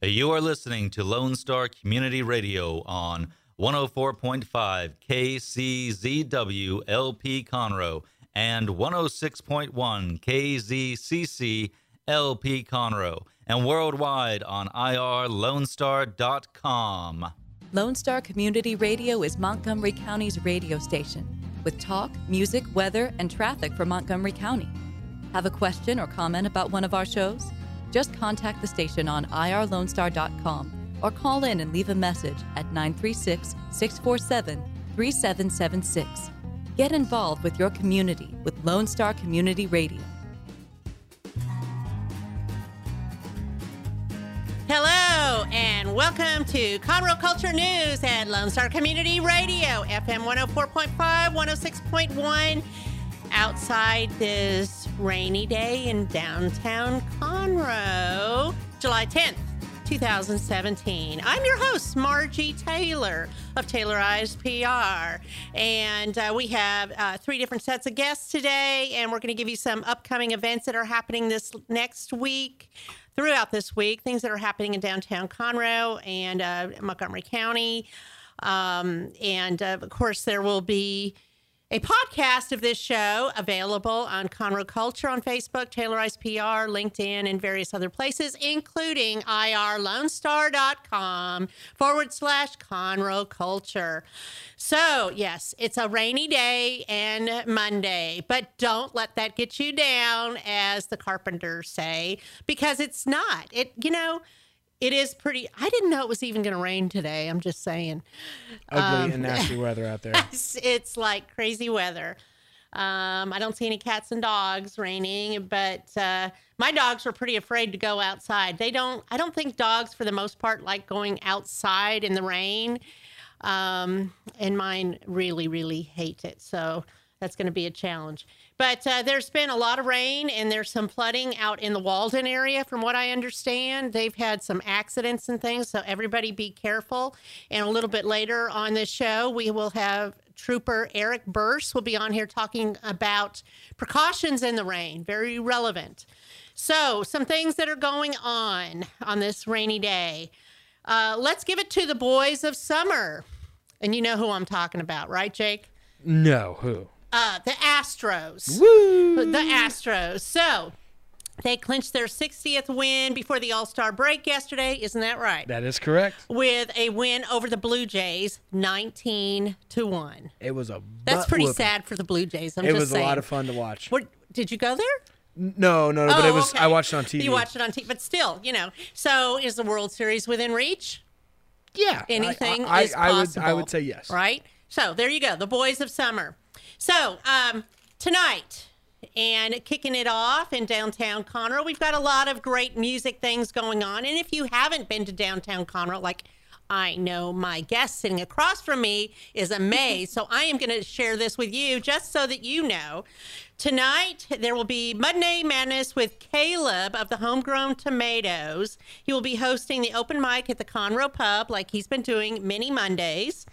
You are listening to Lone Star Community Radio on 104.5 KCZW LP Conroe and 106.1 KZCC LP Conroe and worldwide on irlonestar.com. Lone Star Community Radio is Montgomery County's radio station with talk, music, weather, and traffic for Montgomery County. Have a question or comment about one of our shows? Just contact the station on irlonestar.com or call in and leave a message at 936 647 3776. Get involved with your community with Lone Star Community Radio. Hello, and welcome to Conroe Culture News at Lone Star Community Radio, FM 104.5, 106.1. Outside this rainy day in downtown Conroe, July 10th, 2017. I'm your host, Margie Taylor of Taylorized PR. And uh, we have uh, three different sets of guests today, and we're going to give you some upcoming events that are happening this next week throughout this week, things that are happening in downtown Conroe and uh, Montgomery County. Um, and uh, of course, there will be a podcast of this show available on Conroe Culture on Facebook, Taylorized PR, LinkedIn, and various other places, including irlonestar.com forward slash Conroe Culture. So, yes, it's a rainy day and Monday, but don't let that get you down, as the carpenters say, because it's not. It, you know, it is pretty. I didn't know it was even going to rain today. I'm just saying. Ugly Um, and nasty weather out there. It's, it's like crazy weather. Um, I don't see any cats and dogs raining, but uh, my dogs were pretty afraid to go outside. They don't. I don't think dogs, for the most part, like going outside in the rain. Um, and mine really, really hate it. So that's going to be a challenge. But uh, there's been a lot of rain and there's some flooding out in the Walden area, from what I understand. They've had some accidents and things, so everybody be careful. And a little bit later on this show, we will have Trooper Eric Burse will be on here talking about precautions in the rain, very relevant. So, some things that are going on on this rainy day. Uh, let's give it to the boys of summer. And you know who I'm talking about, right, Jake? No, who? Uh, the Astros. Woo! The Astros. So they clinched their 60th win before the All Star break yesterday. Isn't that right? That is correct. With a win over the Blue Jays, 19 to 1. It was a. That's pretty whooping. sad for the Blue Jays. I'm It just was saying. a lot of fun to watch. What, did you go there? No, no, no, but Oh, it was. okay. I watched it on TV. You watched it on TV, but still, you know. So is the World Series within reach? Yeah. I- anything I, is I, I would. possible. I would say yes. Right? So there you go, the boys of summer. So um, tonight, and kicking it off in downtown Conroe, we've got a lot of great music things going on. And if you haven't been to downtown Conroe, like I know my guest sitting across from me is amazed. so I am going to share this with you just so that you know. Tonight, there will be Monday Madness with Caleb of the Homegrown Tomatoes. He will be hosting the open mic at the Conroe Pub like he's been doing many Mondays.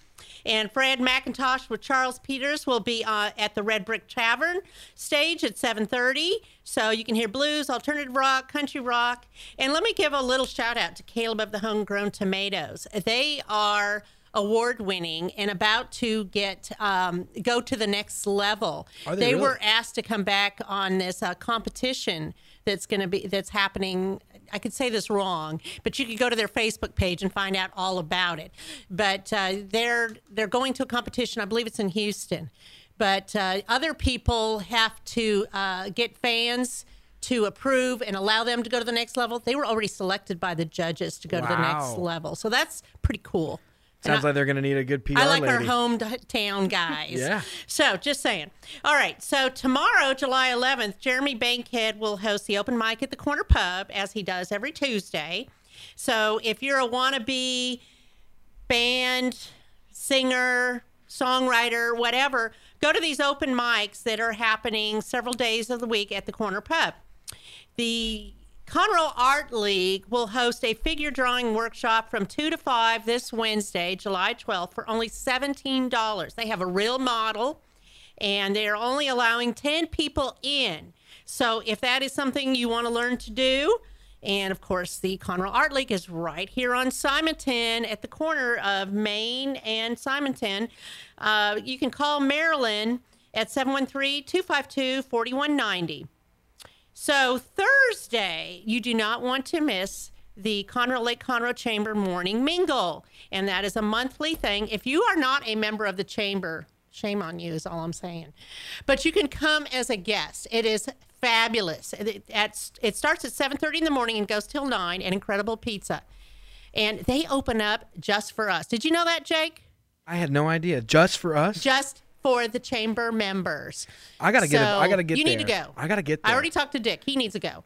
And Fred McIntosh with Charles Peters will be uh, at the Red Brick Tavern stage at 7:30. So you can hear blues, alternative rock, country rock. And let me give a little shout out to Caleb of the Homegrown Tomatoes. They are award winning and about to get um, go to the next level. Are they really? were asked to come back on this uh, competition that's going to be that's happening. I could say this wrong, but you could go to their Facebook page and find out all about it. But uh, they're they're going to a competition. I believe it's in Houston. But uh, other people have to uh, get fans to approve and allow them to go to the next level. They were already selected by the judges to go to the next level. So that's pretty cool. Sounds I- like they're going to need a good PR I like lady. our hometown guys. Yeah. So just saying. All right. So tomorrow, July 11th, Jeremy Bankhead will host the open mic at the Corner Pub as he does every Tuesday. So if you're a wannabe band, singer, songwriter, whatever, go to these open mics that are happening several days of the week at the Corner Pub. The Conroe Art League will host a figure drawing workshop from 2 to 5 this Wednesday, July 12th, for only $17. They have a real model and they're only allowing 10 people in. So if that is something you want to learn to do, And of course, the Conroe Art League is right here on Simonton at the corner of Main and Simonton. Uh, you can call Marilyn at 713 252 4190. So, Thursday, you do not want to miss the Conroe Lake Conroe Chamber Morning Mingle. And that is a monthly thing. If you are not a member of the chamber, shame on you, is all I'm saying. But you can come as a guest. It is fabulous. It, it starts at 7.30 in the morning and goes till 9 and incredible pizza. And they open up just for us. Did you know that, Jake? I had no idea. Just for us? Just for the chamber members. I gotta get. So I gotta get. You there. need to go. I gotta get. There. I already talked to Dick. He needs to go.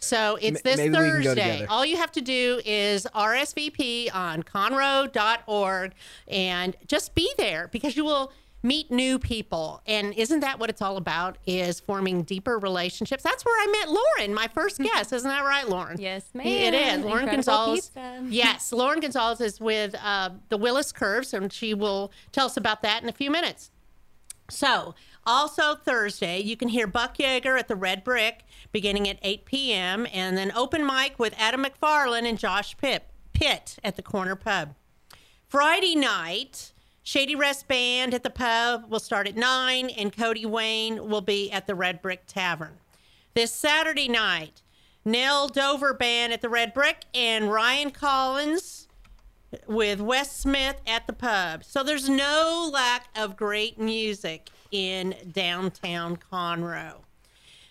So it's this Maybe Thursday. All you have to do is RSVP on conroe.org and just be there because you will meet new people and isn't that what it's all about is forming deeper relationships that's where i met lauren my first guest isn't that right lauren yes ma'am it is lauren Incredible gonzalez yes lauren gonzalez is with uh, the willis curves and she will tell us about that in a few minutes so also thursday you can hear buck yeager at the red brick beginning at 8 p.m and then open mic with adam mcfarland and josh Pitt, pitt at the corner pub friday night Shady Rest Band at the pub will start at 9, and Cody Wayne will be at the Red Brick Tavern. This Saturday night, Nell Dover Band at the Red Brick and Ryan Collins with Wes Smith at the pub. So there's no lack of great music in downtown Conroe.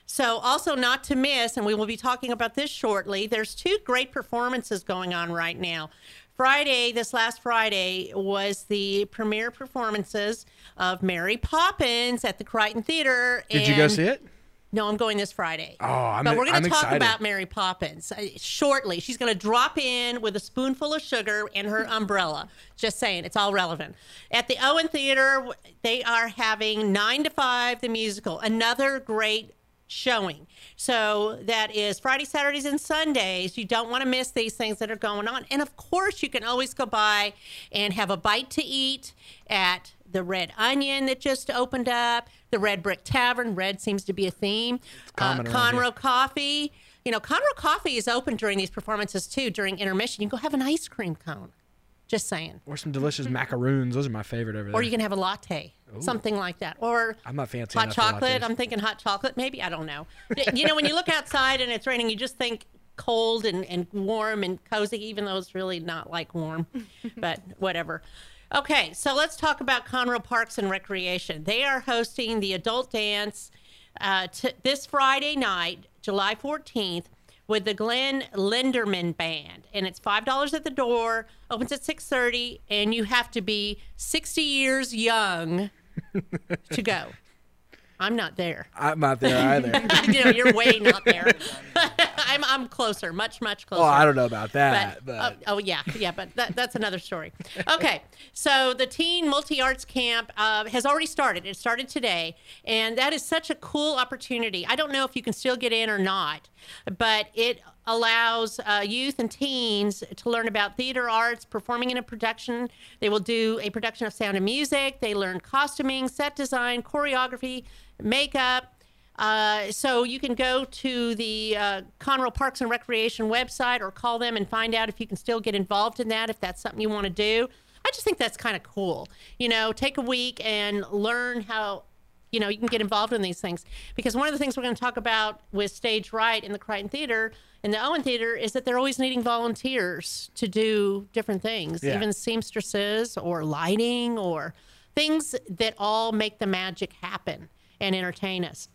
So, also not to miss, and we will be talking about this shortly, there's two great performances going on right now. Friday, this last Friday, was the premiere performances of Mary Poppins at the Crighton Theater. Did you go see it? No, I'm going this Friday. Oh, I'm But we're going to talk excited. about Mary Poppins uh, shortly. She's going to drop in with a spoonful of sugar and her umbrella. Just saying, it's all relevant. At the Owen Theater, they are having 9 to 5 the musical, another great showing. So that is Friday, Saturdays, and Sundays. You don't want to miss these things that are going on. And of course, you can always go by and have a bite to eat at the Red Onion that just opened up, the Red Brick Tavern. Red seems to be a theme. Uh, Conroe Coffee. You know, Conroe Coffee is open during these performances too, during intermission. You can go have an ice cream cone. Just saying. Or some delicious macaroons. Those are my favorite over there. Or you can have a latte, Ooh. something like that. Or I'm not fancy. Hot chocolate. I'm thinking hot chocolate. Maybe I don't know. you know, when you look outside and it's raining, you just think cold and, and warm and cozy, even though it's really not like warm. but whatever. Okay, so let's talk about Conroe Parks and Recreation. They are hosting the adult dance uh, t- this Friday night, July 14th with the Glenn Linderman Band, and it's five dollars at the door. Opens at six thirty, and you have to be sixty years young to go. I'm not there. I'm not there either. you know, you're way not there. I'm I'm closer, much much closer. Well, I don't know about that. But, but. Oh, oh, yeah, yeah, but that, that's another story. Okay, so the Teen Multi Arts Camp uh, has already started. It started today, and that is such a cool opportunity. I don't know if you can still get in or not, but it allows uh, youth and teens to learn about theater arts, performing in a production. They will do a production of sound and music. They learn costuming, set design, choreography, makeup. Uh, so you can go to the uh, Conroe Parks and Recreation website or call them and find out if you can still get involved in that, if that's something you want to do. I just think that's kind of cool. You know, take a week and learn how you know you can get involved in these things because one of the things we're going to talk about with stage right in the crighton theater and the owen theater is that they're always needing volunteers to do different things yeah. even seamstresses or lighting or things that all make the magic happen and entertain us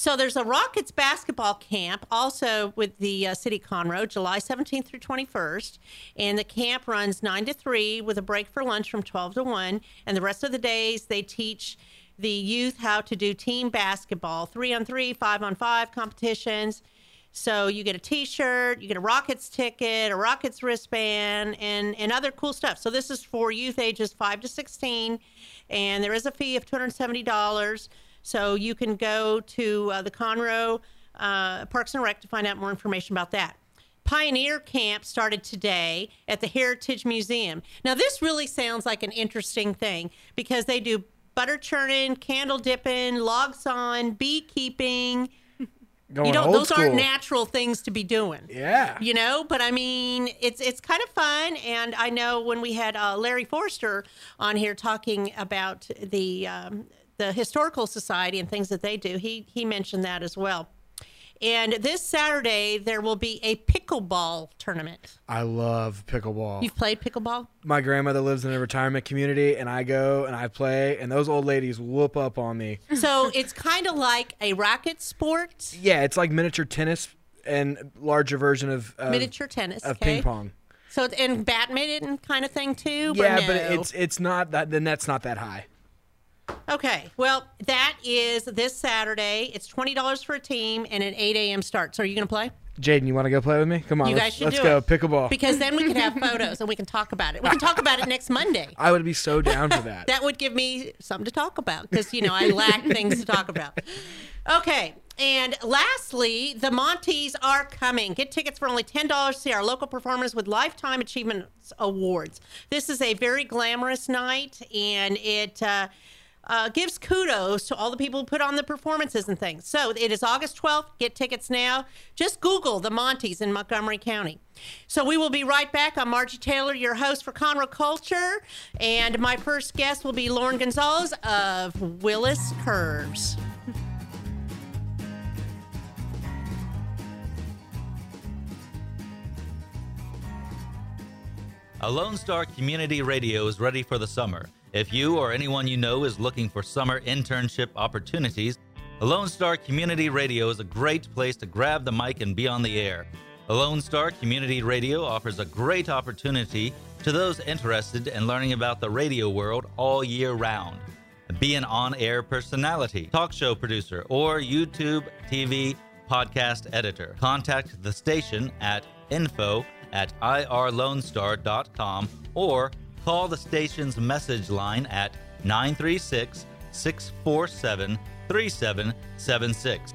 so there's a Rockets basketball camp also with the uh, City Conroe, July 17th through 21st, and the camp runs 9 to 3 with a break for lunch from 12 to 1, and the rest of the days they teach the youth how to do team basketball, 3 on 3, 5 on 5 competitions. So you get a T-shirt, you get a Rockets ticket, a Rockets wristband, and and other cool stuff. So this is for youth ages five to sixteen, and there is a fee of two hundred seventy dollars. So you can go to uh, the Conroe uh, Parks and Rec to find out more information about that. Pioneer Camp started today at the Heritage Museum. Now, this really sounds like an interesting thing because they do butter churning, candle dipping, log sawing, beekeeping, Going you old those aren't natural things to be doing. Yeah. You know, but I mean, it's it's kind of fun, and I know when we had uh, Larry Forster on here talking about the um, the historical society and things that they do, he he mentioned that as well. And this Saturday there will be a pickleball tournament. I love pickleball. You've played pickleball? My grandmother lives in a retirement community, and I go and I play, and those old ladies whoop up on me. So it's kind of like a racket sport, Yeah, it's like miniature tennis and larger version of, of miniature tennis, of okay? ping pong. So it's and badminton kind of thing too. Yeah, but no? it's it's not that the net's not that high. Okay, well, that is this Saturday. It's twenty dollars for a team and an eight a.m. start. So are you going to play? Jaden, you want to go play with me? Come on, You let's, guys should let's do go it. pickleball. Because then we can have photos and we can talk about it. We can talk about it next Monday. I would be so down for that. That would give me something to talk about because you know I lack things to talk about. Okay. And lastly, the Montes are coming. Get tickets for only $10 to see our local performers with Lifetime Achievement Awards. This is a very glamorous night, and it uh, uh, gives kudos to all the people who put on the performances and things. So it is August 12th. Get tickets now. Just Google the Montes in Montgomery County. So we will be right back. I'm Margie Taylor, your host for Conroe Culture. And my first guest will be Lauren Gonzalez of Willis Curves. A Lone Star Community Radio is ready for the summer. If you or anyone you know is looking for summer internship opportunities, Lone Star Community Radio is a great place to grab the mic and be on the air. Lone Star Community Radio offers a great opportunity to those interested in learning about the radio world all year round. Be an on air personality, talk show producer, or YouTube, TV, podcast editor. Contact the station at info at irlonestar.com or call the station's message line at 936 647 3776.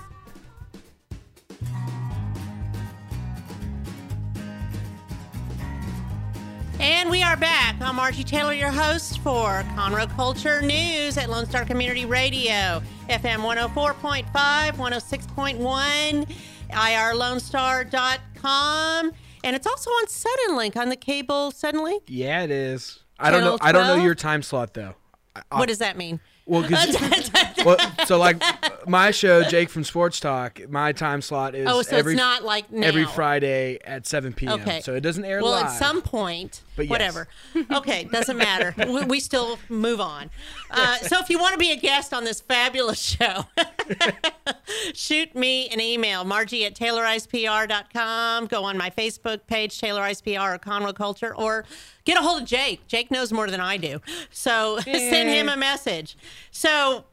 And we are back. I'm Margie Taylor, your host for Conroe Culture News at Lone Star Community Radio, FM 104.5, 106.1, irlonestar.com. And it's also on Suddenlink on the cable Suddenlink. Yeah, it is. I don't know. Channel I don't know your time slot though. What does that mean? Well, 'cause- well, so like my show, Jake from Sports Talk, my time slot is Oh, so every it's not like now. every Friday at 7 p.m. Okay. So it doesn't air well, live. at some point, But yes. whatever. Okay, doesn't matter. we, we still move on. Uh, so if you want to be a guest on this fabulous show, shoot me an email, Margie at taylorizedpr.com. Go on my Facebook page, Taylorized or Conroe Culture, or get a hold of Jake. Jake knows more than I do. So send him a message. So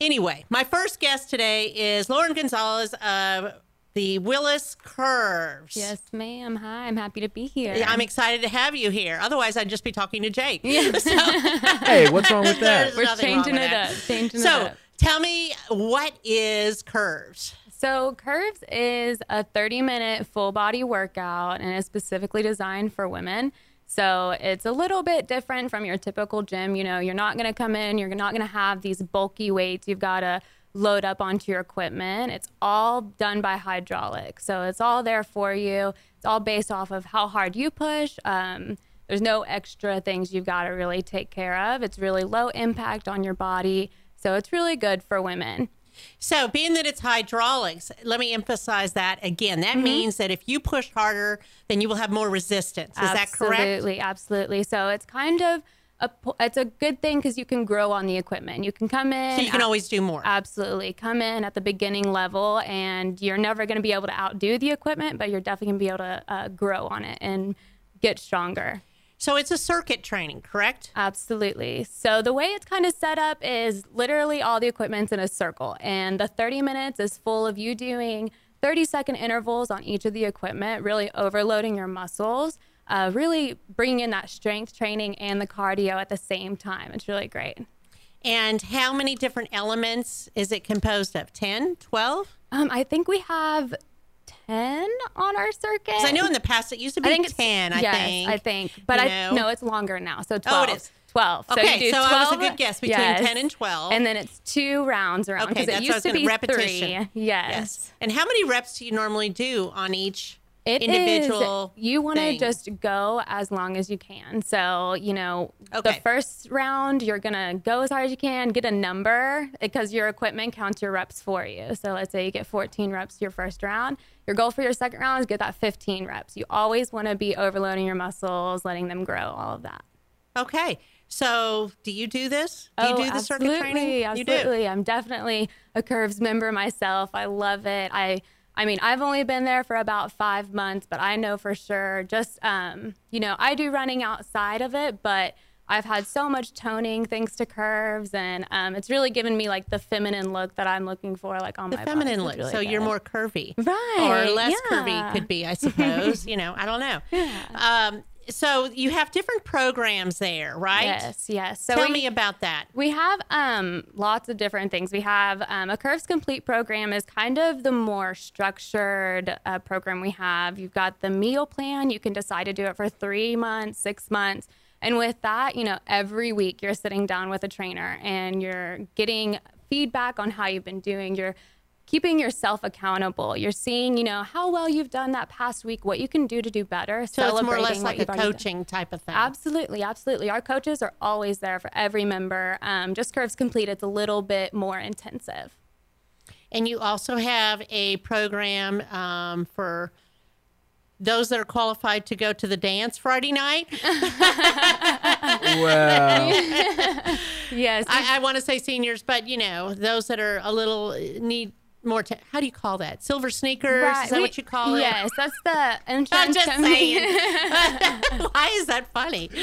anyway, my first guest today is Lauren Gonzalez of the Willis Curves. Yes, ma'am. Hi, I'm happy to be here. Yeah, I'm excited to have you here. Otherwise, I'd just be talking to Jake. Yeah. hey, what's wrong with that? We're changing it that. up. Changing it So, up. tell me, what is curves? So, Curves is a 30 minute full body workout and is specifically designed for women. So, it's a little bit different from your typical gym. You know, you're not going to come in, you're not going to have these bulky weights. You've got to load up onto your equipment. It's all done by hydraulic. So, it's all there for you. It's all based off of how hard you push. Um, there's no extra things you've got to really take care of. It's really low impact on your body. So, it's really good for women. So, being that it's hydraulics, let me emphasize that again. That Mm-hmm. means that if you push harder, then you will have more resistance. Is that correct? Absolutely, absolutely. So it's kind of a it's a good thing because you can grow on the equipment. You can come in. So, you can at- always do more. absolutely come in at the beginning level, and you're never going to be able to outdo the equipment, but you're definitely going to be able to uh, grow on it and get stronger. So it's a circuit training, correct? Absolutely. So the way it's kind of set up is literally all the equipment's in a circle, and the 30 minutes is full of you doing 30 second intervals on each of the equipment, really overloading your muscles, uh, really bringing in that strength training and the cardio at the same time. It's really great. And how many different elements is it composed of? 10, 12? Um, I think we have 10 on our circuit. I know in the past it used to be I think 10, I yes, think. I think. But you I know? no, it's longer now. So 12. Oh, 12. it is. 12. so Okay, you do so 12, I was a good guess between 10 and 12. And then it's two rounds around Okay, because that's it used to be repetition. three. Yes. And how many reps do you normally do on each It is- individual? you want to just go as long as you can. So, you know, the first round, you're going to go as hard as you can, get a number because your equipment counts your reps for you. So, let's say you get 14 reps your first round. Your goal for your second round is get that 15 reps. You always want to be overloading your muscles, letting them grow, all of that. Okay. So do you do this? Do you oh, do the circuit absolutely, training? Absolutely. You I'm definitely a Curves member myself. I love it. I I mean, I've only been there for about five months, but I know for sure just um, you know, I do running outside of it, but I've had so much toning thanks to curves, and um, it's really given me like the feminine look that I'm looking for, like on The my feminine body. look. Really so you're more curvy. Right, Or less yeah. curvy could be, I suppose. you know, I don't know. Um, so you have different programs there, right? Yes, yes. So Tell we- me about that. We have um, lots of different things. We have um, a Curves Complete program is kind of the more structured uh, program we have. You've got the meal plan. You can decide to do it for three months, six months. And with that, you know, every week you're sitting down with a trainer and you're getting feedback on how you've been doing. You're keeping yourself accountable. You're seeing, you know, how well you've done that past week, what you can do to do better. So it's more or less like a you've done. coaching type of thing. Absolutely, absolutely. Our coaches are always there for every member. Um, just Curves Complete, it's a little bit more intensive. And you also have a program um, for those that are qualified to go to the dance Friday night. Well, Yes. I, I want to say seniors, but you know, those that are a little need more. T- how do you call that? Silver sneakers? right. Is that We- what you call it? Yes, that's the I'm insurance just company. saying. Why is that funny?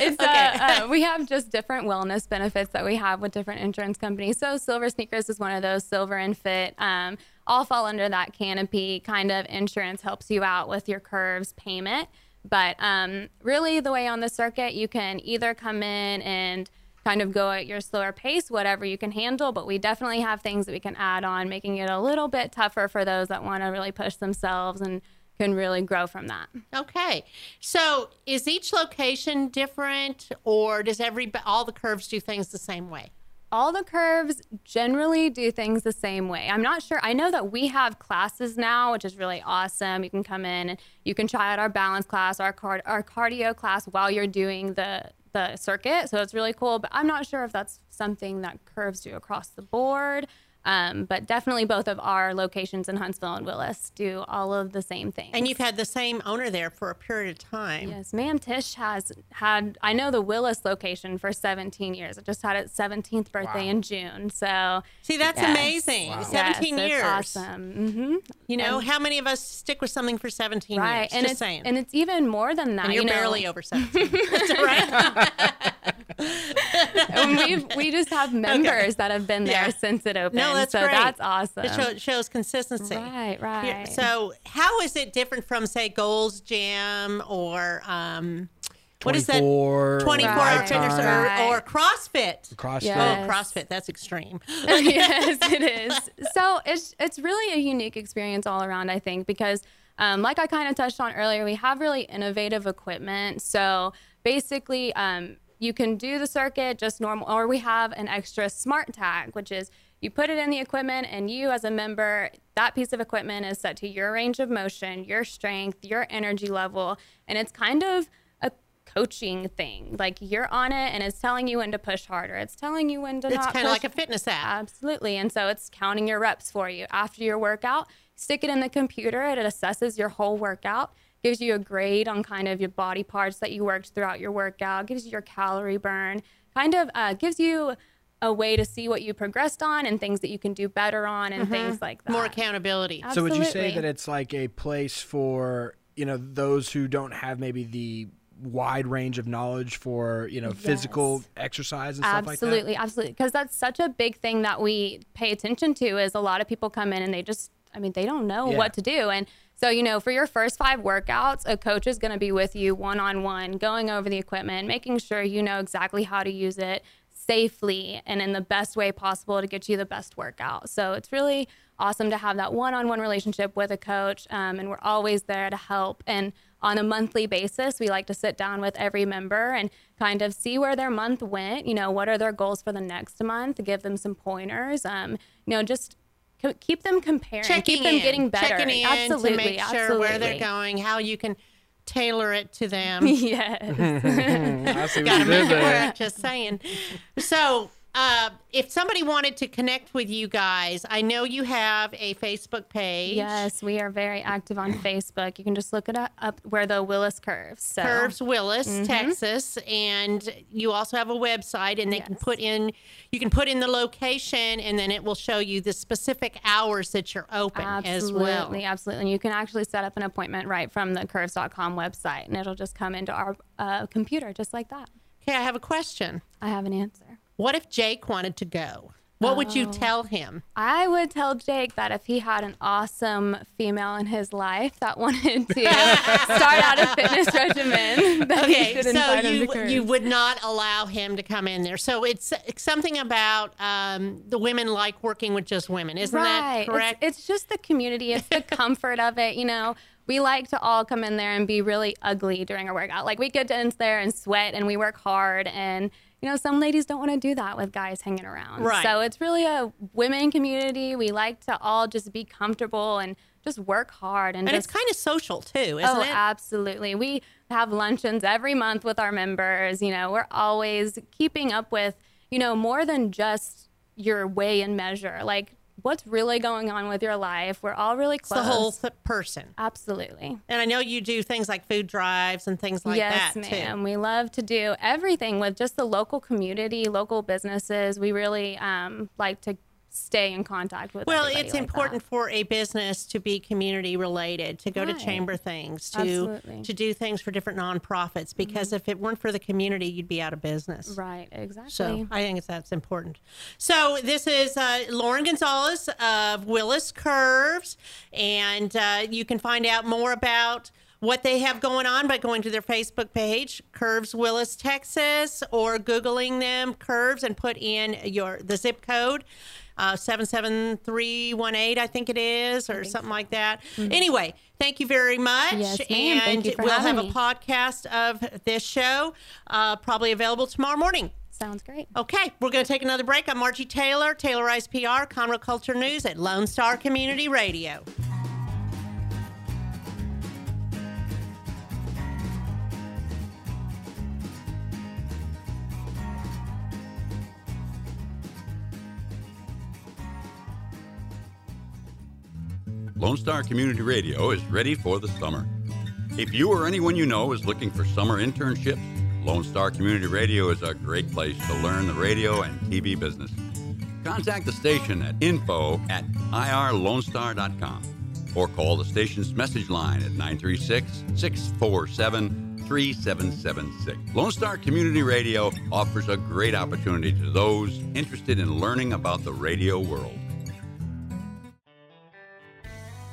it's Okay. uh, uh, we have just different wellness benefits that we have with different insurance companies. So Silver Sneakers is one of those. Silver and Fit um, all fall under that canopy. Kind of insurance helps you out with your curves payment. But um, really, the way on the circuit, you can either come in and kind of go at your slower pace, whatever you can handle. But we definitely have things that we can add on, making it a little bit tougher for those that want to really push themselves and can really grow from that. Okay, so is each location different, or does every all the curves do things the same way? all the curves generally do things the same way. I'm not sure. I know that we have classes now, which is really awesome. You can come in and you can try out our balance class, our card, our cardio class while you're doing the the circuit. So it's really cool. But I'm not sure if that's something that curves do across the board. Um, but definitely both of our locations in Huntsville and Willis do all of the same things. And you've had the same owner there for a period of time. Yes, ma'am. Tish has had, I know the Willis location for 17 years. It just had its 17th birthday in June. So, See, that's yes. amazing. Yes, 17 it's years. awesome. hmm You know, how many of us stick with something for 17 Right. years? And Just it's, saying. and it's even more than that. And you're you know, barely over 17. Right. and we've, we just have members that have been there Yeah. since it opened. No, that's so great. that's awesome. It show, shows consistency. Right, right. Yeah, So, how is it different from, say, Gold's Gym or um, what is that? 24, 24 hour Right, fitness or, right. or CrossFit? CrossFit. Yeah. Oh, CrossFit. That's extreme. yes, it is. So it's it's really a unique experience all around, I think, because um, like I kind of touched on earlier, we have really innovative equipment. So basically, um, you can do the circuit just normal, or we have an extra smart tag, which is you put it in the equipment, and you as a member, that piece of equipment is set to your range of motion, your strength, your energy level, and it's kind of a coaching thing. Like you're on it, and it's telling you when to push harder. It's telling you when to It's not kind of like a fitness app. Absolutely. And so it's counting your reps for you. After your workout, stick it in the computer. It assesses your whole workout, gives you a grade on kind of your body parts that you worked throughout your workout, gives you your calorie burn, kind of uh, gives you a way to see what you progressed on and things that you can do better on and things like that. More accountability. So would you say that it's like a place for you know those who don't have maybe the wide range of knowledge for you know physical exercise and stuff like that? absolutely absolutely because that's such a big thing that we pay attention to is a lot of people come in and they just i mean they don't know Yeah. what to do and so you know for your first five workouts a coach is going to be with you one-on-one going over the equipment making sure you know exactly how to use it safely and in the best way possible to get you the best workout. So it's really awesome to have that one-on-one relationship with a coach um, and we're always there to help. And on a monthly basis we like to sit down with every member and kind of see where their month went you know what are their goals for the next month give them some pointers um, you know just keep them comparing checking keep them in, getting better checking in absolutely to make sure absolutely. where they're going, how you can tailor it to them. yes I see what Gotta you make did it there. work. Just saying. So, uh, if somebody wanted to connect with you guys, I know you have a Facebook page. yes we are very active on facebook you can just look it up, up where the willis curves so Curves Willis, Mm-hmm. Texas, and you also have a website, and they can put in you can put in the location, and then it will show you the specific hours that you're open as well. Absolutely, absolutely. And you can actually set up an appointment right from the curves.com website and it'll just come into our uh, computer just like that. Okay, I have a question. I have an answer. What if Jake wanted to go? What would Oh. you tell him? I would tell Jake that if he had an awesome female in his life that wanted to start out a fitness regimen, that he Okay, should so invite him you to Curves. you would not allow him to come in there. So it's, it's something about um, the women like working with just women, isn't right. that It's- correct? It's, just the community. It's the comfort of it. You know, we like to all come in there and be really ugly during our workout. Like we get in there and sweat and we work hard. And, you know, some ladies don't want to do that with guys hanging around. Right. So it's really a women community. We like to all just be comfortable and just work hard and, and just it's kind of social too, isn't it? oh, it? absolutely. We have luncheons every month with our members. You know, we're always keeping up with, you know, more than just your weigh and measure. Like what's really going on with your life. We're all really It's close. the whole person. Absolutely. And I know you do things like food drives and things like yes, that ma'am. too. We love to do everything with just the local community, local businesses. We really um, like to stay in contact with. Well, it's like important that. for a business to be community related, to go to chamber things, to Absolutely. Mm-hmm. to do things for different nonprofits. Because if it weren't for the community, you'd be out of business. Right. Exactly. So I think it's, that's important. So this is uh, Lauren Gonzalez of Willis Curves, and uh, you can find out more about what they have going on by going to their Facebook page, Curves Willis, Texas, or googling them Curves and put in your the zip code. Uh, 77318, I think it is, or something like that. Anyway, thank you very much. Mm-hmm. Yes, ma'am. Thank and you for we'll have having a podcast of this show, uh, probably available tomorrow morning. Sounds great. Okay, we're going to take another break. I'm Margie Taylor, Taylorized PR, Conroe Culture News at Lone Star Community Radio. Lone Star Community Radio is ready for the summer. If you or anyone you know is looking for summer internships, Lone Star Community Radio is a great place to learn the radio and TV business. Contact the station at info at irlonestar.com or call the station's message line at 936 647 3776. Lone Star Community Radio offers a great opportunity to those interested in learning about the radio world.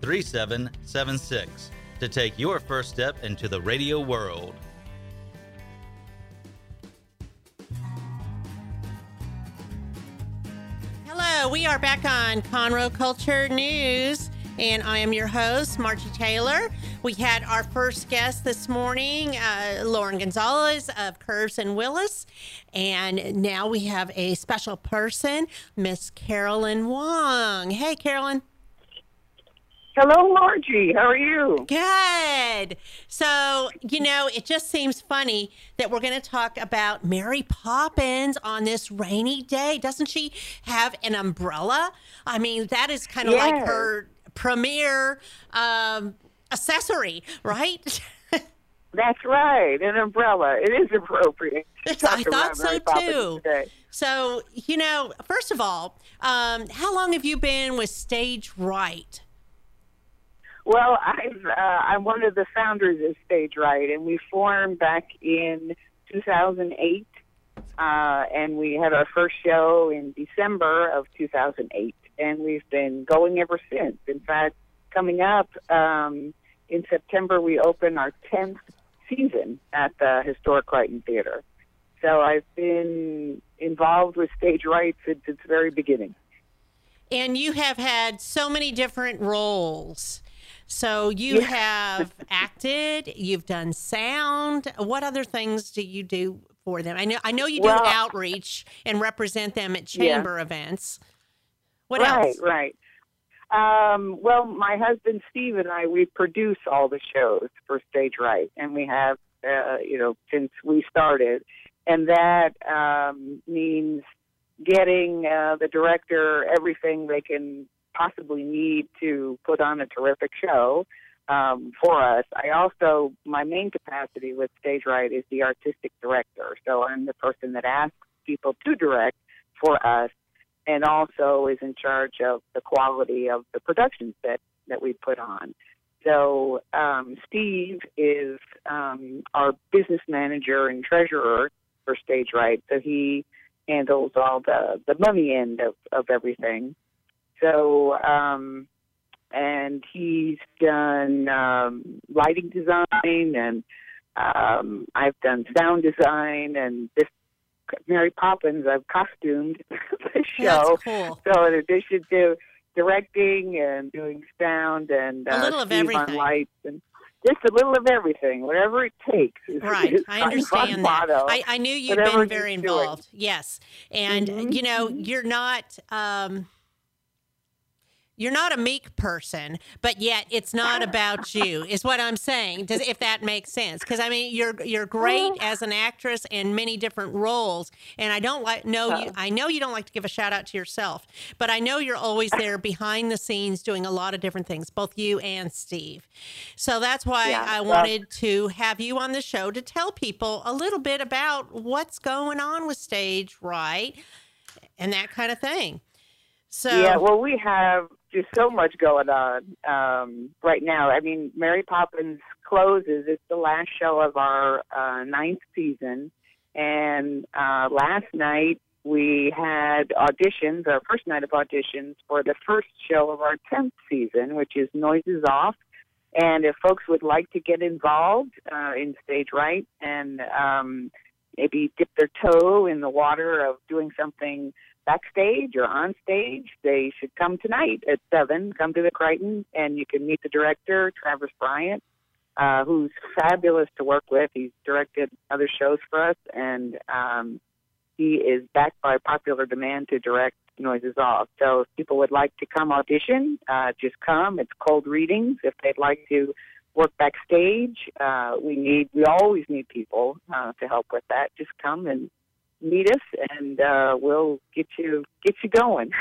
3776 to take your first step into the radio world. Hello, we are back on Conroe Culture News, and I am your host, Margie Taylor. We had our first guest this morning, uh, Lauren Gonzalez of Curves and Willis, and now we have a special person, Miss Carolyn Wong. Hey, Carolyn. Hello, Margie. How are you? Good. So, you know, it just seems funny that we're going to talk about Mary Poppins on this rainy day. Doesn't she have an umbrella? I mean, that is kind of like her premier um, accessory, right? That's right, an umbrella. It is appropriate. Yes, I thought so too. today. So, you know, first of all, um, how long have you been with Stage Right? Well, I've, uh, I'm one of the founders of Stage Right, and we formed back in 2008, uh, and we had our first show in December of 2008, and we've been going ever since. In fact, coming up um, in September, we open our 10th season at the Historic Crighton Theater. So I've been involved with Stage Right since its very beginning. And you have had so many different roles. So you have acted, you've done sound. What other things do you do for them? I know I know you do Well- outreach and represent them at Yeah. chamber events. What right, else? right. Um, well, my husband Steve and I we produce all the shows for Stage Right, and we have, uh, you know, since we started, and that um, means getting uh, the director everything they can possibly need to put on a terrific show um, for us. I also my main capacity with Stage Right is the artistic director, so I'm the person that asks people to direct for us and also is in charge of the quality of the productions that, that we put on. So um, Steve is um, our business manager and treasurer for Stage Right, so he handles all the, the money end of, of everything. So, um, and he's done um, lighting design, and um, I've done sound design, and this Mary Poppins, I've costumed the show. Cool. So in addition to directing and doing sound and A uh, little of on everything. lights and just a little of everything, whatever it takes. Right, is I understand that. motto. I, I knew you'd been very he's doing. involved. Yes, and Mhm, you know you're not. Um, you're not a meek person, but yet it's not about you, is what I'm saying. Does if that makes sense? Because I mean, you're you're great mm-hmm. as an actress in many different roles, and I don't like know you. I know you don't like to give a shout out to yourself, but I know you're always there behind the scenes doing a lot of different things, both you and Steve. So that's why Yeah, I well- wanted to have you on the show to tell people a little bit about what's going on with Stage Right and that kind of thing. So Yeah, well, we have just so much going on um, right now. I mean, Mary Poppins closes. It's the last show of our uh, ninth season, and uh, last night we had auditions. Our first night of auditions for the first show of our tenth season, which is Noises Off. And if folks would like to get involved uh, in Stage Right and um, maybe dip their toe in the water of doing something backstage or on stage, they should come tonight at seven. Come to the Crighton, and you can meet the director, Travis Bryant, uh, who's fabulous to work with. He's directed other shows for us, and um, he is backed by popular demand to direct Noises Off. So if people would like to come audition, uh, just come. It's cold readings. If they'd like to work backstage, uh, we need we always need people uh, to help with that. Just come and meet us, and uh, we'll get you get you going.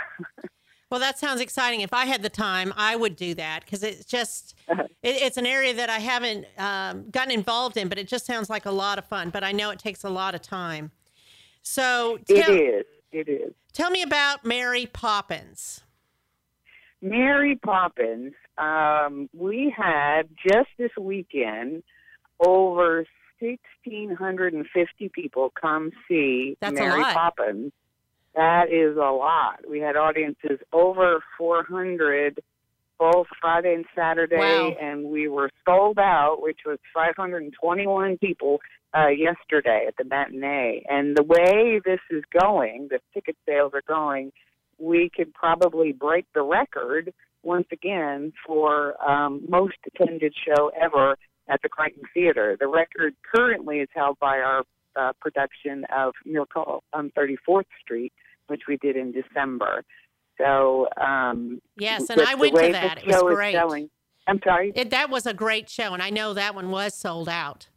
Well, that sounds exciting. If I had the time, I would do that because it's just Uh-huh. it, it's an area that I haven't um, gotten involved in, but it just sounds like a lot of fun. But I know it takes a lot of time. So It tell, is. It is. tell me about Mary Poppins. Mary Poppins. Um, we had just this weekend over 1,650 people come see That's Mary. Poppins. That is a lot. We had audiences over 400 both Friday and Saturday, Wow. and we were sold out, which was 521 people uh, yesterday at the matinee. And the way this is going, the ticket sales are going, we could probably break the record once again for um, most attended show ever at the Crighton Theater. The record currently is held by our uh, production of Miracle on 34th Street, which we did in December. So um, Yes, and I went to that. It was great. selling- I'm sorry. It, that was a great show, and I know that one was sold out.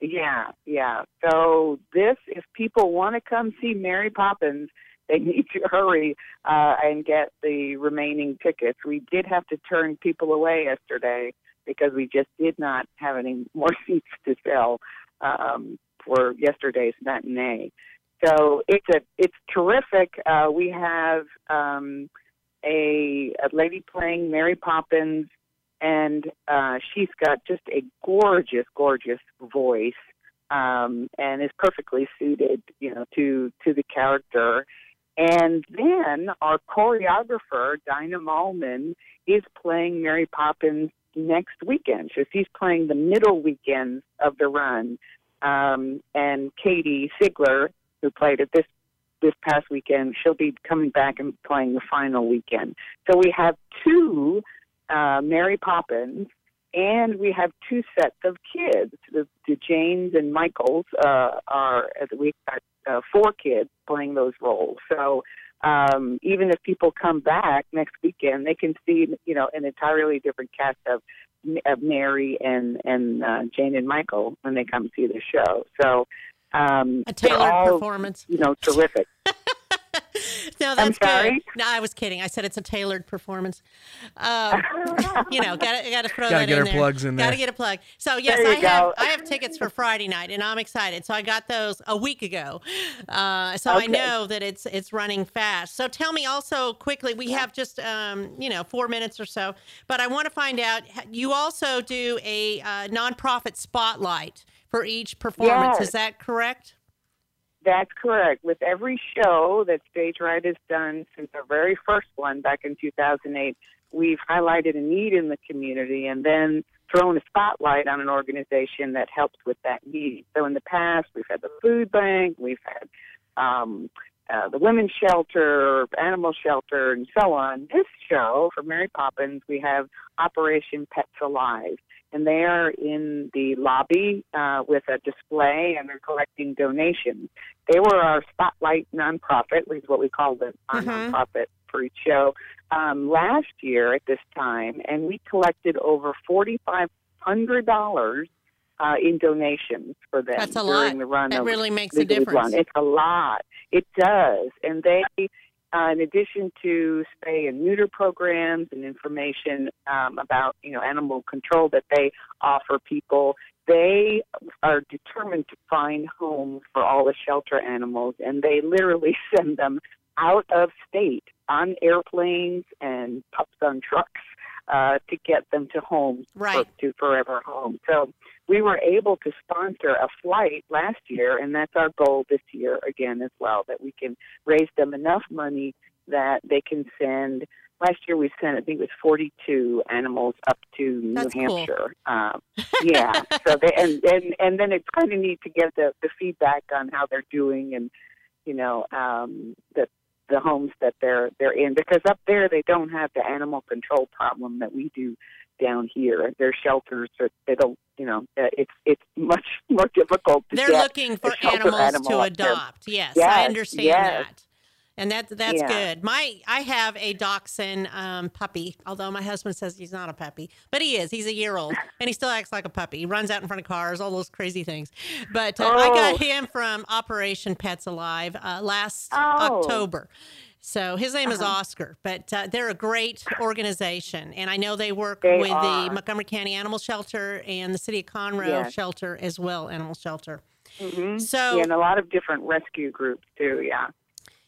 Yeah, yeah. So this, if people want to come see Mary Poppins, they need to hurry uh, and get the remaining tickets. We did have to turn people away yesterday because we just did not have any more seats to sell um, for yesterday's matinee. So it's a it's terrific. Uh, we have um, a, a lady playing Mary Poppins and uh, she's got just a gorgeous, gorgeous voice, um, and is perfectly suited, you know, to to the character. And then our choreographer, Dinah Malman, is playing Mary Poppins next weekend. So she's playing the middle weekend of the run. Um, and Katie Sigler, who played it this this past weekend, she'll be coming back and playing the final weekend. So we have two uh, Mary Poppins, and we have two sets of kids. The, the Janes and Michaels uh, are we've got uh, four kids playing those roles. So um, even if people come back next weekend, they can see you know an entirely different cast of of Mary and and uh, Jane and Michael when they come see the show. So um, A tailored all, performance. you know, terrific. No, that's sorry? good. No, I was kidding. I said it's a tailored performance. Um, you know, gotta gotta throw Gotta that get in our there. plugs in Gotta there. get a plug. So yes, I you have. I have tickets for Friday night, and I'm excited. So I got those a week ago. Uh, so I know that it's it's running fast. So tell me also quickly. We have just um, you know four minutes or so, but I want to find out. You also do a uh, nonprofit spotlight for each performance. Yes. Is that correct? That's correct. With every show that Stage Right has done since our very first one back in 2008, we've highlighted a need in the community and then thrown a spotlight on an organization that helps with that need. So in the past, we've had the food bank, we've had um, uh, the women's shelter, animal shelter, and so on. This show for Mary Poppins, we have Operation Pets Alive and they are in the lobby uh, with a display and they're collecting donations. They were our spotlight nonprofit, which is what we call the our Mhm. nonprofit for each show, um, last year at this time, and we collected over forty five hundred dollars uh, in donations for them That's a during lot. the run That really makes a difference. Run. It's a lot. It does, and they uh, in addition to spay and neuter programs and information um, about you know animal control that they offer people, they are determined to find homes for all the shelter animals, and they literally send them out of state on airplanes and pups on trucks uh, to get them to homes Right. to forever homes. So we were able to sponsor a flight last year, and that's our goal this year again as well, that we can raise them enough money that they can send. Last year we sent, I think it was 42 animals up to That's New cool. Hampshire. Um, yeah. so they and and and then it's kind of neat to get the the feedback on how they're doing and you know um, the the homes that they're they're in because up there they don't have the animal control problem that we do down here. Their shelters are they don't you know uh, it's it's much more difficult to They're looking for animals animal to adopt. Yes, I understand yes. that. And that that's Yeah. good. My I have a dachshund um, puppy, although my husband says he's not a puppy, but he is. He's a year old, and he still acts like a puppy. He runs out in front of cars, all those crazy things. But uh, I got Oh. him from Operation Pets Alive uh, last Oh. October. So his name is Uh-huh. Oscar, but uh, they're a great organization, and I know they work They with are. the Montgomery County Animal Shelter and the City of Conroe Yes. Shelter as well, Animal Shelter. Mhm. So- yeah, and a lot of different rescue groups too. Yeah.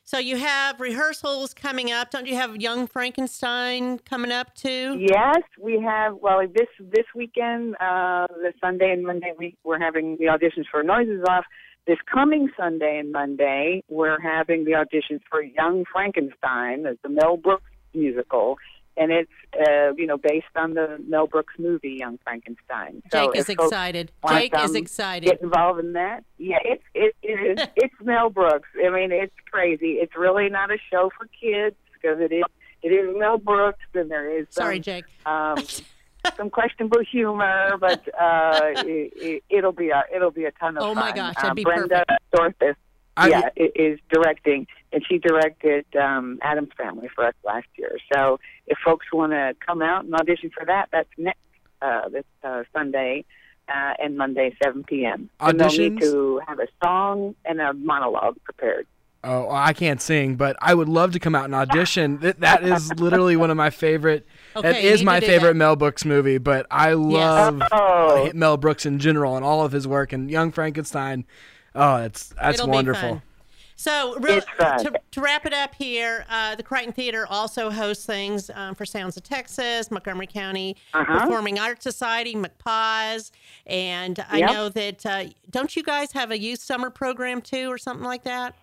So you have rehearsals coming up. Don't you have Young Frankenstein coming up too? Yes, we have. Well, this this weekend, uh, the Sunday and Monday, we we're having the auditions for Noises Off. This coming Sunday and Monday, we're having the auditions for Young Frankenstein, the the Mel Brooks musical, and it's uh, you know based on the Mel Brooks movie Young Frankenstein. So Jake is excited. Jake is excited. Get involved in that? Yeah, it's it, it is. it's Mel Brooks. I mean, it's crazy. It's really not a show for kids because it is it is Mel Brooks, and there is some, Sorry, Jake. um, some questionable humor, but uh, it, it, it'll be a it'll be a ton of Oh fun. my gosh, that'd be Brenda Dorfus I- yeah, is directing, and she directed um, Addams Family for us last year. So if folks want to come out and audition for that, that's next uh, this uh, Sunday uh, and Monday, 7 p.m. And they'll need to have a song and a monologue prepared. Oh, I can't sing, but I would love to come out and audition. That, that is literally one of my favorite. Okay, it is my favorite that. Mel Brooks movie, but I love Oh. uh, Mel Brooks in general and all of his work and Young Frankenstein. Oh, that's that's It'll wonderful. So, real, to, to wrap it up here, uh, the Crighton Theater also hosts things um, for Sounds of Texas, Montgomery County Uh-huh. Performing Arts Society, McPaws, and I Yep. know that uh, don't you guys have a youth summer program too, or something like that?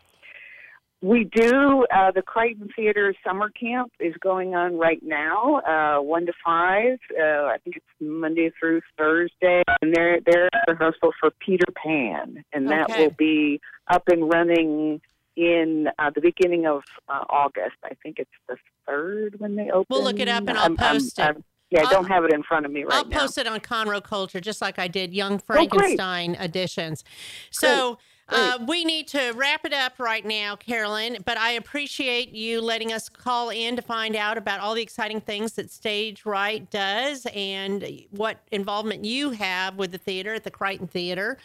We do. Uh, the Crighton Theater Summer Camp is going on right now, uh, one to five. Uh, I think it's Monday through Thursday, and they're they're rehearsal for Peter Pan, and that Okay. will be up and running in uh, the beginning of uh, August. I think it's the third when they open. We'll look it up and I'll I'm- I'm- post it. I'm- yeah, I I'll- don't have it in front of me right now. I'll post it on Conroe Culture, just like I did Young Oh, great. Frankenstein editions. So uh, we need to wrap it up right now, Carolyn. But I appreciate you letting us call in to find out about all the exciting things that Stage Right does and what involvement you have with the theater at the Crighton Theater.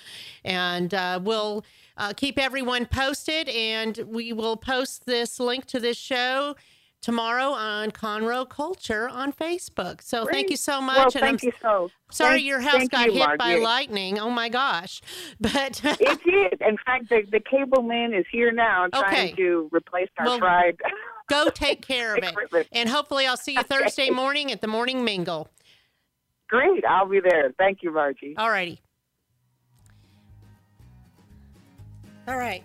And uh, we'll uh, keep everyone posted, and we will post this link to this show. Tomorrow on Conroe Culture on Facebook. So thank you so much. Well, and thank I'm you so. Sorry thank- your house got you, hit by lightning. Oh my gosh. But It did. In fact, the, the cable man is here now trying Okay. to replace our Well, fried. go take care of it. And hopefully I'll see you Thursday morning at the morning mingle. Great. I'll be there. Thank you, Margie. All righty. All right.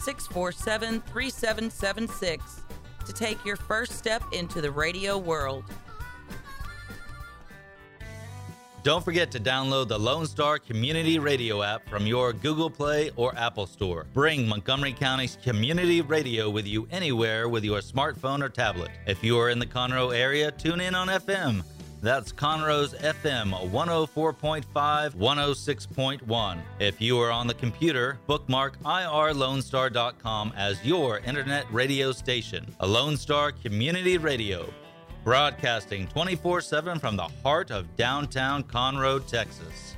647 3776 to take your first step into the radio world. Don't forget to download the Lone Star Community Radio app from your Google Play or Apple Store. Bring Montgomery County's community radio with you anywhere with your smartphone or tablet. If you are in the Conroe area, tune in on FM. That's Conroe's FM 104.5, 106.1. If you are on the computer, bookmark irlonestar.com as your internet radio station. A Lone Star Community Radio. Broadcasting 24 7 from the heart of downtown Conroe, Texas.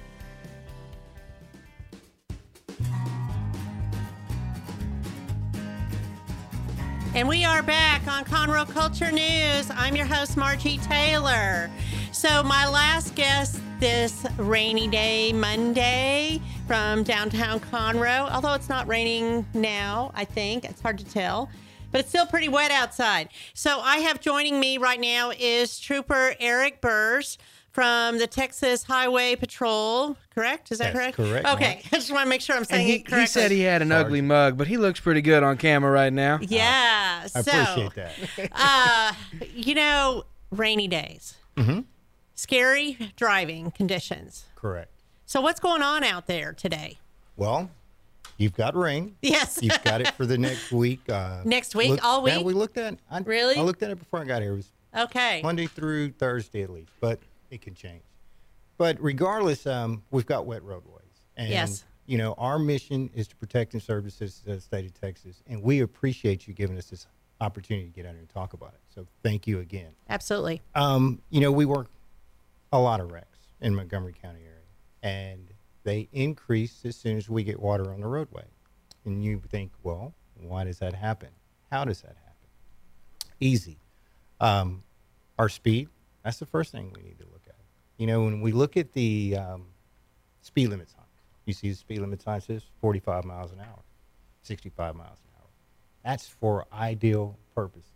And we are back on Conroe Culture News. I'm your host, Margie Taylor. So, my last guest this rainy day, Monday, from downtown Conroe, although it's not raining now, I think. It's hard to tell, but it's still pretty wet outside. So, I have joining me right now is Trooper Eric Burrs from the Texas Highway Patrol, correct? Is that That's correct? correct, Okay, Mark. I just want to make sure I'm saying he, it correctly. he said he had an ugly mug, but he looks pretty good on camera right now. Yeah. I so, appreciate that. uh, you know, rainy days, Mm-hmm. scary driving conditions. Correct. So, what's going on out there today? Well, you've got rain. Yes. You've got it for the next week. Uh, Next week? All Yeah, week? we looked at. I, Really? I looked at it before I got here. It was okay. Monday through Thursday at least, but it can change. But regardless, um, we've got wet roadways, and Yes. you know our mission is to protect and serve the citizens of the state of Texas, and we appreciate you giving us this opportunity to get out here and talk about it. So thank you again. Absolutely. Um, you know, we work a lot of wrecks in Montgomery County area, and they increase as soon as we get water on the roadway. And you think, well, why does that happen? How does that happen? Easy. Um, our speed, that's the first thing we need to look at. You know, when we look at the um, speed limit sign, you see the speed limit sign says 45 miles an hour, 65 miles an hour. That's for ideal purposes,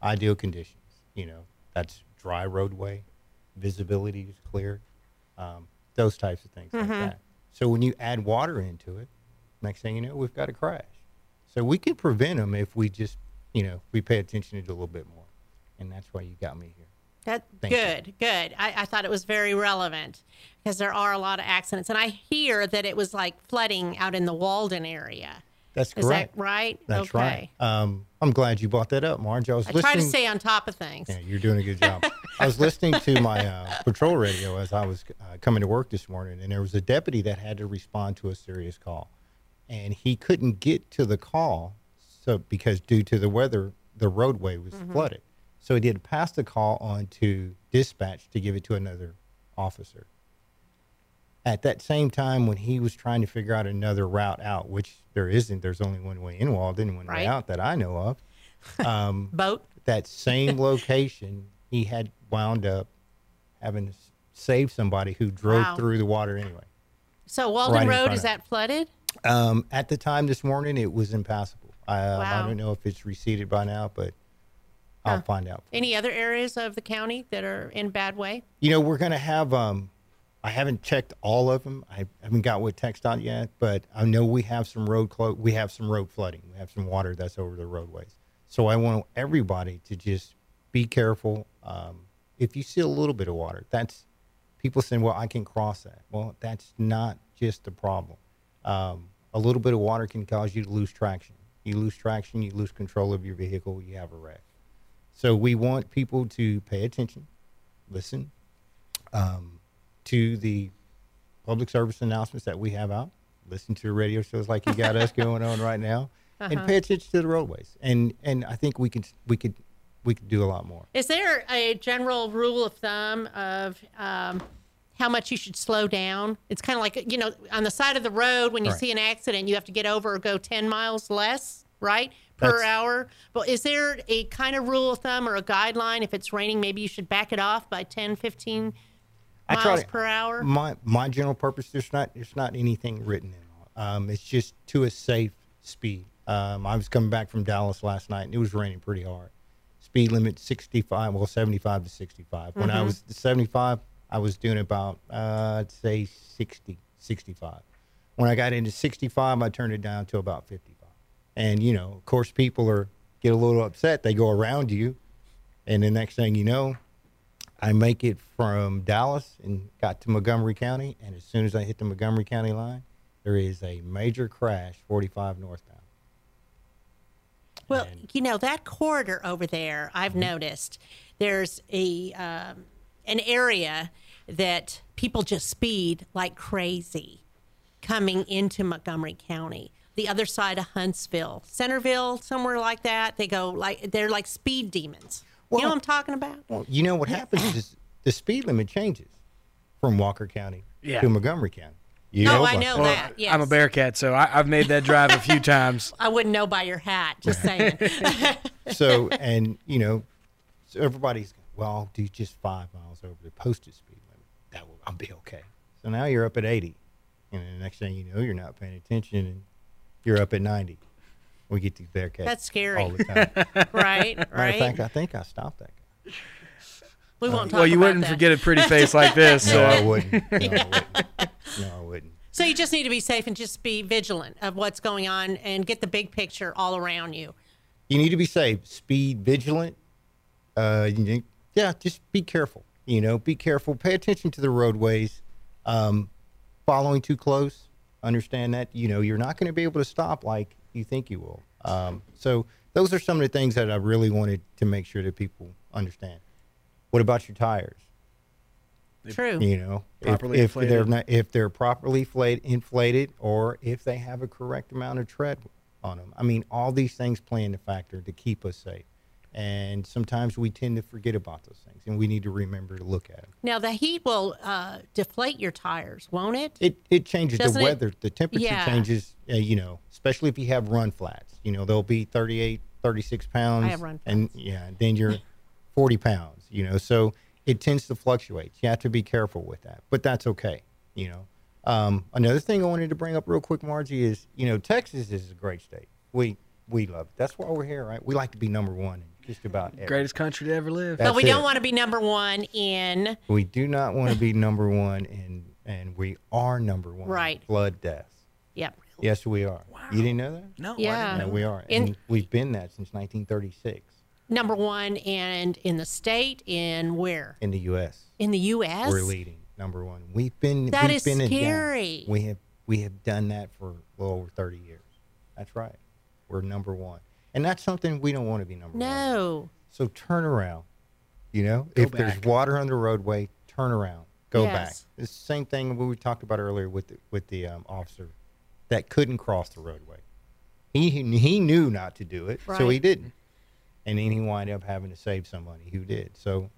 ideal conditions. You know, that's dry roadway, visibility is clear, um, those types of things like that. So when you add water into it, Next thing you know, we've got a crash. So we can prevent them if we just, you know, we pay attention to it a little bit more. And that's why you got me here. That Thank you. good, good. I, I thought it was very relevant because there are a lot of accidents, and I hear that it was like flooding out in the Walden area. That's Is correct. that right? That's okay. right. Um, I'm glad you brought that up, Marge. I was I listening. try to stay on top of things. Yeah, you're doing a good job. I was listening to my uh, patrol radio as I was uh, coming to work this morning, and there was a deputy that had to respond to a serious call, and he couldn't get to the call, so because due to the weather, the roadway was Mm-hmm. flooded. So he did pass the call on to dispatch to give it to another officer. At that same time, when he was trying to figure out another route out, which there isn't, there's only one way in Walden one Right. way out that I know of. Um, Boat. that same location, he had wound up having to save somebody who drove Wow. through the water anyway. So Walden Right Road is that flooded? Um, at the time this morning, it was impassable. I, uh, I don't know if it's receded by now, but I'll Huh. find out. Any other areas of the county that are in bad way? You know, we're going to have, um, I haven't checked all of them. I haven't got with TxDOT yet, but I know we have some road clo- we have some road flooding. We have some water that's over the roadways. So I want everybody to just be careful. Um, if you see a little bit of water, that's people saying, "Well, I can cross that." Well, that's not just the problem. Um, a little bit of water can cause you to lose traction. You lose traction, you lose control of your vehicle, you have a wreck. So we want people to pay attention, listen um, to the public service announcements that we have out. Listen to the radio shows like you got us going on right now, and pay attention to the roadways. And and I think we could we could we could do a lot more. Is there a general rule of thumb of um, how much you should slow down? It's kind of like, you know, on the side of the road, when you Right. see an accident, you have to get over or go 10 miles less, right? Per That's- hour. But is there a kind of rule of thumb or a guideline? If it's raining, maybe you should back it off by 10, 15 I miles to- per hour? My my general purpose there's not there's not anything written in. Um, it's just to a safe speed. Um, I was coming back from Dallas last night and it was raining pretty hard. Speed limit 65, well 75 to 65. When I Mm-hmm. was 75, I was doing about uh, I'd say 60, 65. When I got into 65, I turned it down to about 55. And you know, of course, people are get a little upset. They go around you, and the next thing you know, I make it from Dallas and got to Montgomery County, and as soon as I hit the Montgomery County line, there is a major crash, 45 northbound. Well, And- you know that corridor over there. I've noticed there's a um, an area that people just speed like crazy coming into Montgomery County. The other side of Huntsville, Centerville, somewhere like that. They go like they're like speed demons. you know what I'm talking about? Well, you know what happens is the speed limit changes from Walker County Yeah. to Montgomery County. You Oh, I know Well, that. Yes. I'm a Bearcat, so I, I've made that drive a few times. I wouldn't know by your hat. Just saying. So, and you know, so everybody's well, I'll do just five miles over the posted speed limit. That will, I'll be okay. So now you're up at 80, and the next thing you know, you're not paying attention, and you're up at 90. We get these Bearcats. That's scary. All the time. right. Matter Right. of fact, I think I stopped that guy. we won't talk Well, you about wouldn't that. forget a pretty face like this. No, so. I wouldn't. No, I wouldn't. No, I wouldn't. So you just need to be safe and just be vigilant of what's going on and get the big picture all around you. You need to be safe, speed vigilant. Uh, you need, yeah, just be careful. You know, be careful. Pay attention to the roadways. Um, following too close, understand that you know you're not going to be able to stop like you think you will. Um, so those are some of the things that I really wanted to make sure that people understand. What about your tires? True. You know, if, Properly if they're not, if they're properly flayed, inflated, or if they have a correct amount of tread on them. I mean, all these things play into factor to keep us safe. And sometimes we tend to forget about those things, and we need to remember to look at them. Now the heat will uh, deflate your tires, won't it? It it changes Doesn't the it- weather, the temperature Yeah. changes. Uh, you know, especially if you have run flats. You know, they'll be 38, 36 pounds. have run and yeah, then you're 40 pounds. You know, so it tends to fluctuate. You have to be careful with that, but that's okay. You know, um, another thing I wanted to bring up real quick, Margie, is you know Texas is a great state. We we love it. That's why we're here, right? We like to be number one in just about everything. Greatest country to ever live. That's but we it. don't want to be number one in. We do not want to be number one, and and we are number one. in Right. Flood deaths. Yep. Yes, we are. Wow. You didn't know that? No, Yeah. didn't Yeah, know we that. are, In- and we've been that since 1936 Number one, and in the state, and where? in the U.S. In the U.S. We're leading number one. We've been That we've is been scary. We have we have done that for a little over 30 years. That's right. We're number one, and that's something we don't want to be number one. No. So turn around. You know, Go if there's water on the roadway, turn around. Go Yes. back. It's the same thing we talked about earlier with the, with the um, officer that couldn't cross the roadway. He he knew not to do it, so he didn't, and then he wound up having to save somebody who did. So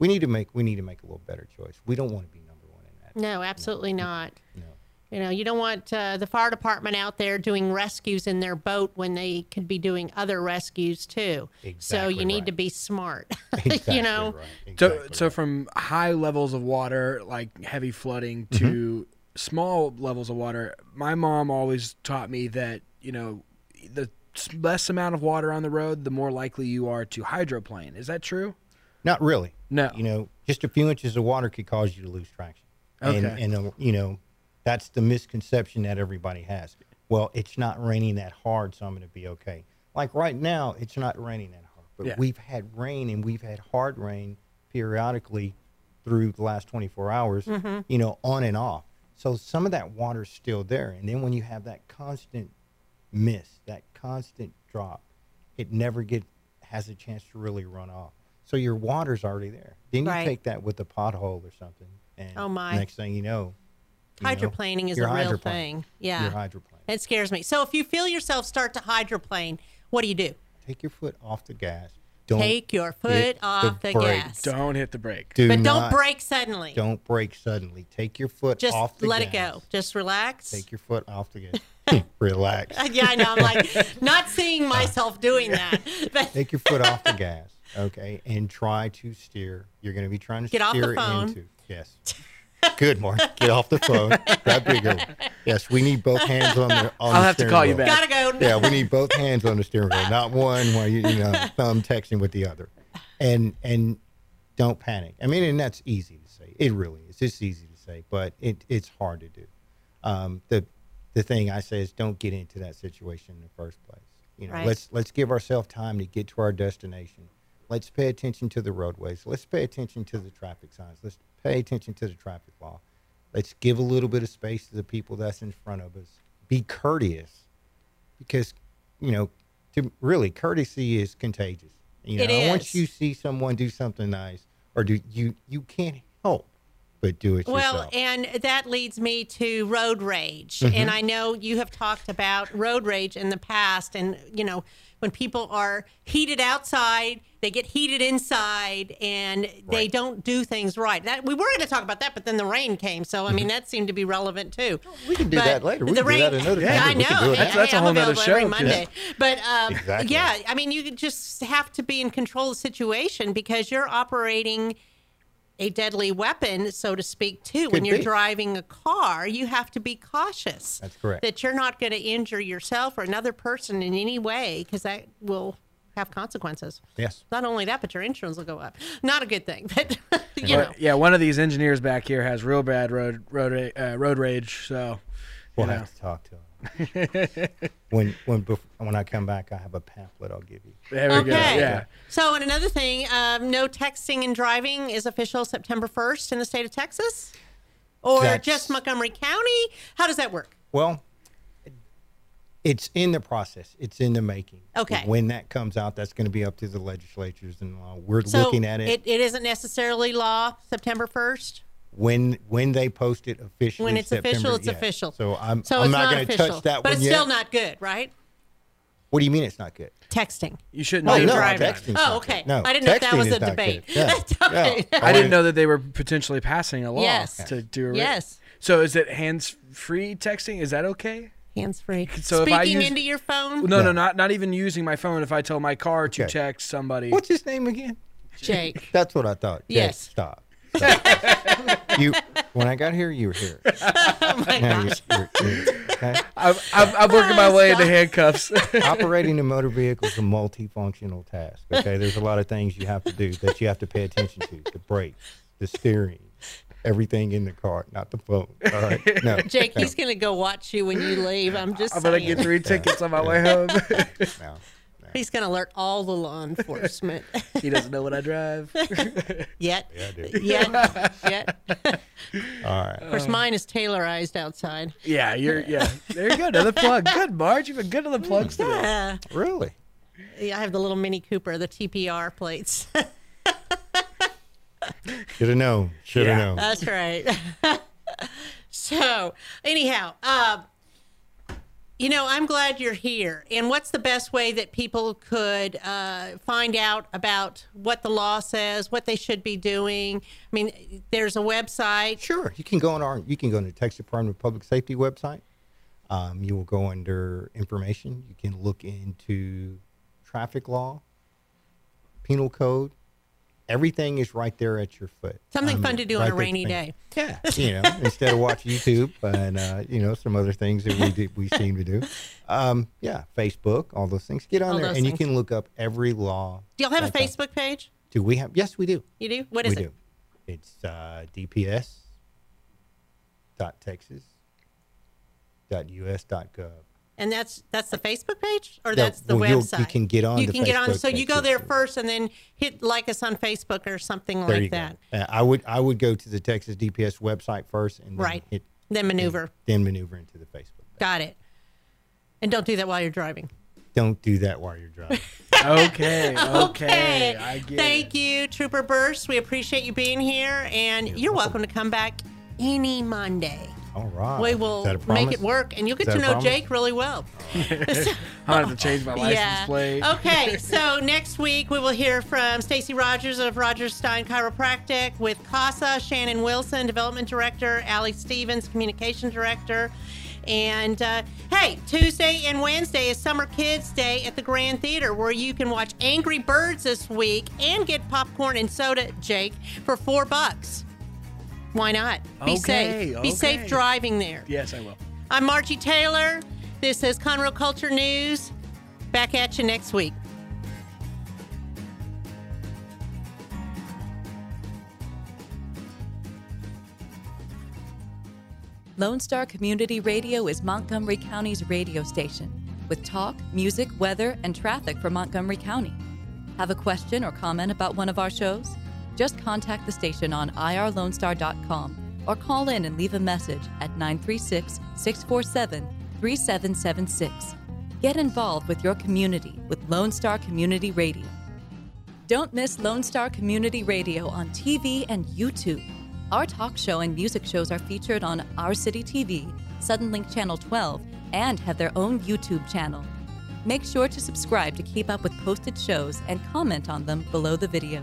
we need to make we need to make a little better choice. We don't want to be number one in that. No, absolutely not. No. You know, you don't want uh, the fire department out there doing rescues in their boat when they could be doing other rescues too. so you need right. to be smart. Exactly you know, right. So, Exactly so right. from high levels of water, like heavy flooding, to Mm-hmm. small levels of water, my mom always taught me that you know the less amount of water on the road, the more likely you are to hydroplane. Is that true? Not really. No. You know, just a few inches of water could cause you to lose traction. And, Okay. and uh, you know, that's the misconception that everybody has. Well, it's not raining that hard, so I'm going to be okay. Like right now, it's not raining that hard, but Yeah. we've had rain and we've had hard rain periodically through the last 24 hours, mm-hmm. you know, on and off. So some of that water's still there. And then when you have that constant miss, that constant drop, it never get has a chance to really run off. So your water's already there. Then you Right. take that with a pothole or something, and Oh, my. next thing you know, you know, hydroplaning is you're a real thing. Yeah. You're hydroplaning. It scares me. So if you feel yourself start to hydroplane, what do you do? Take your foot off the gas. Don't Take your foot off the, brake. gas. Don't hit the brake. Do but don't not- break suddenly. Don't break suddenly. Take your foot Just off the gas. Just let it go. Just relax. Take your foot off the gas. Hmm, relax. yeah, I know. I'm like not seeing myself doing that. But Take your foot off the gas, okay, and try to steer. You're going to be trying to Get off the steer phone. into yes. Good, Mark. Get off the phone. Grab bigger. Yes, we need both hands on the. On I'll the have to steering call you wheel. back. gotta go. Yeah, we need both hands on the steering wheel, not one while you you know thumb texting with the other, and and don't panic. I mean, and that's easy to say. It really is. It's easy to say, but it it's hard to do. Um, the the thing I say is don't get into that situation in the first place. You know, Right. let's let's give ourselves time to get to our destination. Let's pay attention to the roadways. Let's pay attention to the traffic signs. Let's pay attention to the traffic law. Let's give a little bit of space to the people that's in front of us. Be courteous because you know to really courtesy is contagious you know It once is. you see someone do something nice or do you you can't help but do it Well, yourself and that leads me to road rage. Mm-hmm. And I know you have talked about road rage in the past. And, you know, when people are heated outside, they get heated inside and they Right. don't do things right. That We were going to talk about that, but then the rain came. So, I mean, that seemed to be relevant too. Mm-hmm. we can do But that later. We the can do that another Yeah. I know. do it Hey, next That's a I'm whole nother available every show, Monday. But um, Exactly. yeah, I mean, you just have to be in control of the situation because you're operating a deadly weapon, so to speak, too. when you're be. driving a car, you have to be cautious. That's correct. That you're not going to injure yourself or another person in any way because that will have consequences. yes Not only that, but your insurance will go up. Not a good thing, but you know. Yeah, one of these engineers back here has real bad road road uh, road rage. So we'll you know. have to talk to him when when bef- when i come back i have a pamphlet i'll give you there we go. Okay. Yeah. So, and another thing, um, no texting and driving is official September 1st in the state of Texas? Or That's- just Montgomery County? How does that work? well it's in the process it's in the making Okay. when that comes out that's going to be up to the legislatures and uh, we're So looking at it, it isn't necessarily law September 1st? when when they post it officially. When it's official, it's yes. official. So I'm So I'm it's not, not going to official. touch that but one it's yet. still not good, right? What do you mean it's not good? Texting. You shouldn't While you're no, that. driving. texting's Oh, okay. No, I didn't know if that was a not debate. good. Yeah. Okay. Yeah. I didn't know that they were potentially passing a law Yes. to do it. Yes. So is it hands-free texting? Is that okay? Hands free. So if I Speaking use- into your phone, No, no, No. not not even using my phone. If I tell my car to Okay. text somebody, What's his name again? Jake. That's what I thought. Jake, Yes. stop. Stop. you when I got here, you were here. oh my Now gosh. you're, you're, you're- okay? I'm, I'm, I'm working my oh, way into handcuffs. Operating a motor vehicle is a multifunctional task. Okay, there's a lot of things you have to do that you have to pay attention to: the brakes, the steering, everything in the car, not the phone. All right. No. Jake, no, he's gonna go watch you when you leave. I'm just I'm saying. gonna get three tickets on my way home. no. He's gonna alert all the law enforcement. he doesn't know what I drive. Yet. Yeah, dude. Yet. Yet. All right. Of course, mine is Taylorized outside. Yeah, you're. Yeah, there you go. Another plug. Good, Marge. You've been good to the plugs today. Yeah. Really? Yeah, I have the little Mini Cooper, the TPR plates. Should have known. Should have Yeah. known. That's right. so, anyhow, uh, you know, I'm glad you're here. And what's the best way that people could uh, find out about what the law says, what they should be doing? I mean, there's a website. Sure. You can go on our. You can go on the Texas Department of Public Safety website. Um, you will go under information. You can look into traffic law, penal code. Everything is right there at your foot. Something Um, fun to do on a rainy day. Yeah, you know, instead of watch YouTube and uh, you know some other things that we do, we seem to do. Um, yeah, Facebook, all those things. Get on All there, and you can look up every law. Do y'all have a. Facebook page? Do we have? Yes, we do. You do? What is it? we it? do. It's uh, DPS dot Texas dot US dot gov. And that's that's the Facebook page, or No, that's the well, website. you can get on You the can get on. So you go there yes. first, and then hit like us on Facebook or something There like you that. go. Uh, I would I would go to the Texas DPS website first, and then Right. hit, Then maneuver. then maneuver into the Facebook. page. Got it. And don't do that while you're driving. Don't do that while you're driving. Okay. Okay. I get Thank it. you, Trooper Burst. We appreciate you being here, and you're welcome to come back any Monday. All right. We will make it work, and you'll get to know promise? Jake really well. I'll have to change my license yeah. plate. Okay, so next week we will hear from Stacy Rogers of Rogers Stein Chiropractic with CASA, Shannon Wilson, Development Director, Allie Stevens, Communication Director. And uh, hey, Tuesday and Wednesday is Summer Kids Day at the Grand Theater, where you can watch Angry Birds this week and get popcorn and soda, Jake, for four bucks. Why not? Be Okay, safe. Be safe driving there. Yes, I will. I'm Margie Taylor. This is Conroe Culture News. Back at you next week. Lone Star Community Radio is Montgomery County's radio station with talk, music, weather, and traffic for Montgomery County. Have a question or comment about one of our shows? Just contact the station on irlonestar.com or call in and leave a message at 936 647 3776. Get involved with your community with Lone Star Community Radio. Don't miss Lone Star Community Radio on TV and YouTube. Our talk show and music shows are featured on Our City TV, Suddenlink Channel 12, and have their own YouTube channel. Make sure to subscribe to keep up with posted shows and comment on them below the video.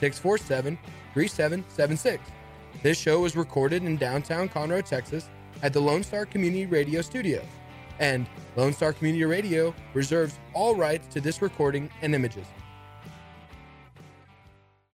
647 3776. This show was recorded in downtown Conroe, Texas at the Lone Star Community Radio Studios. And Lone Star Community Radio reserves all rights to this recording and images.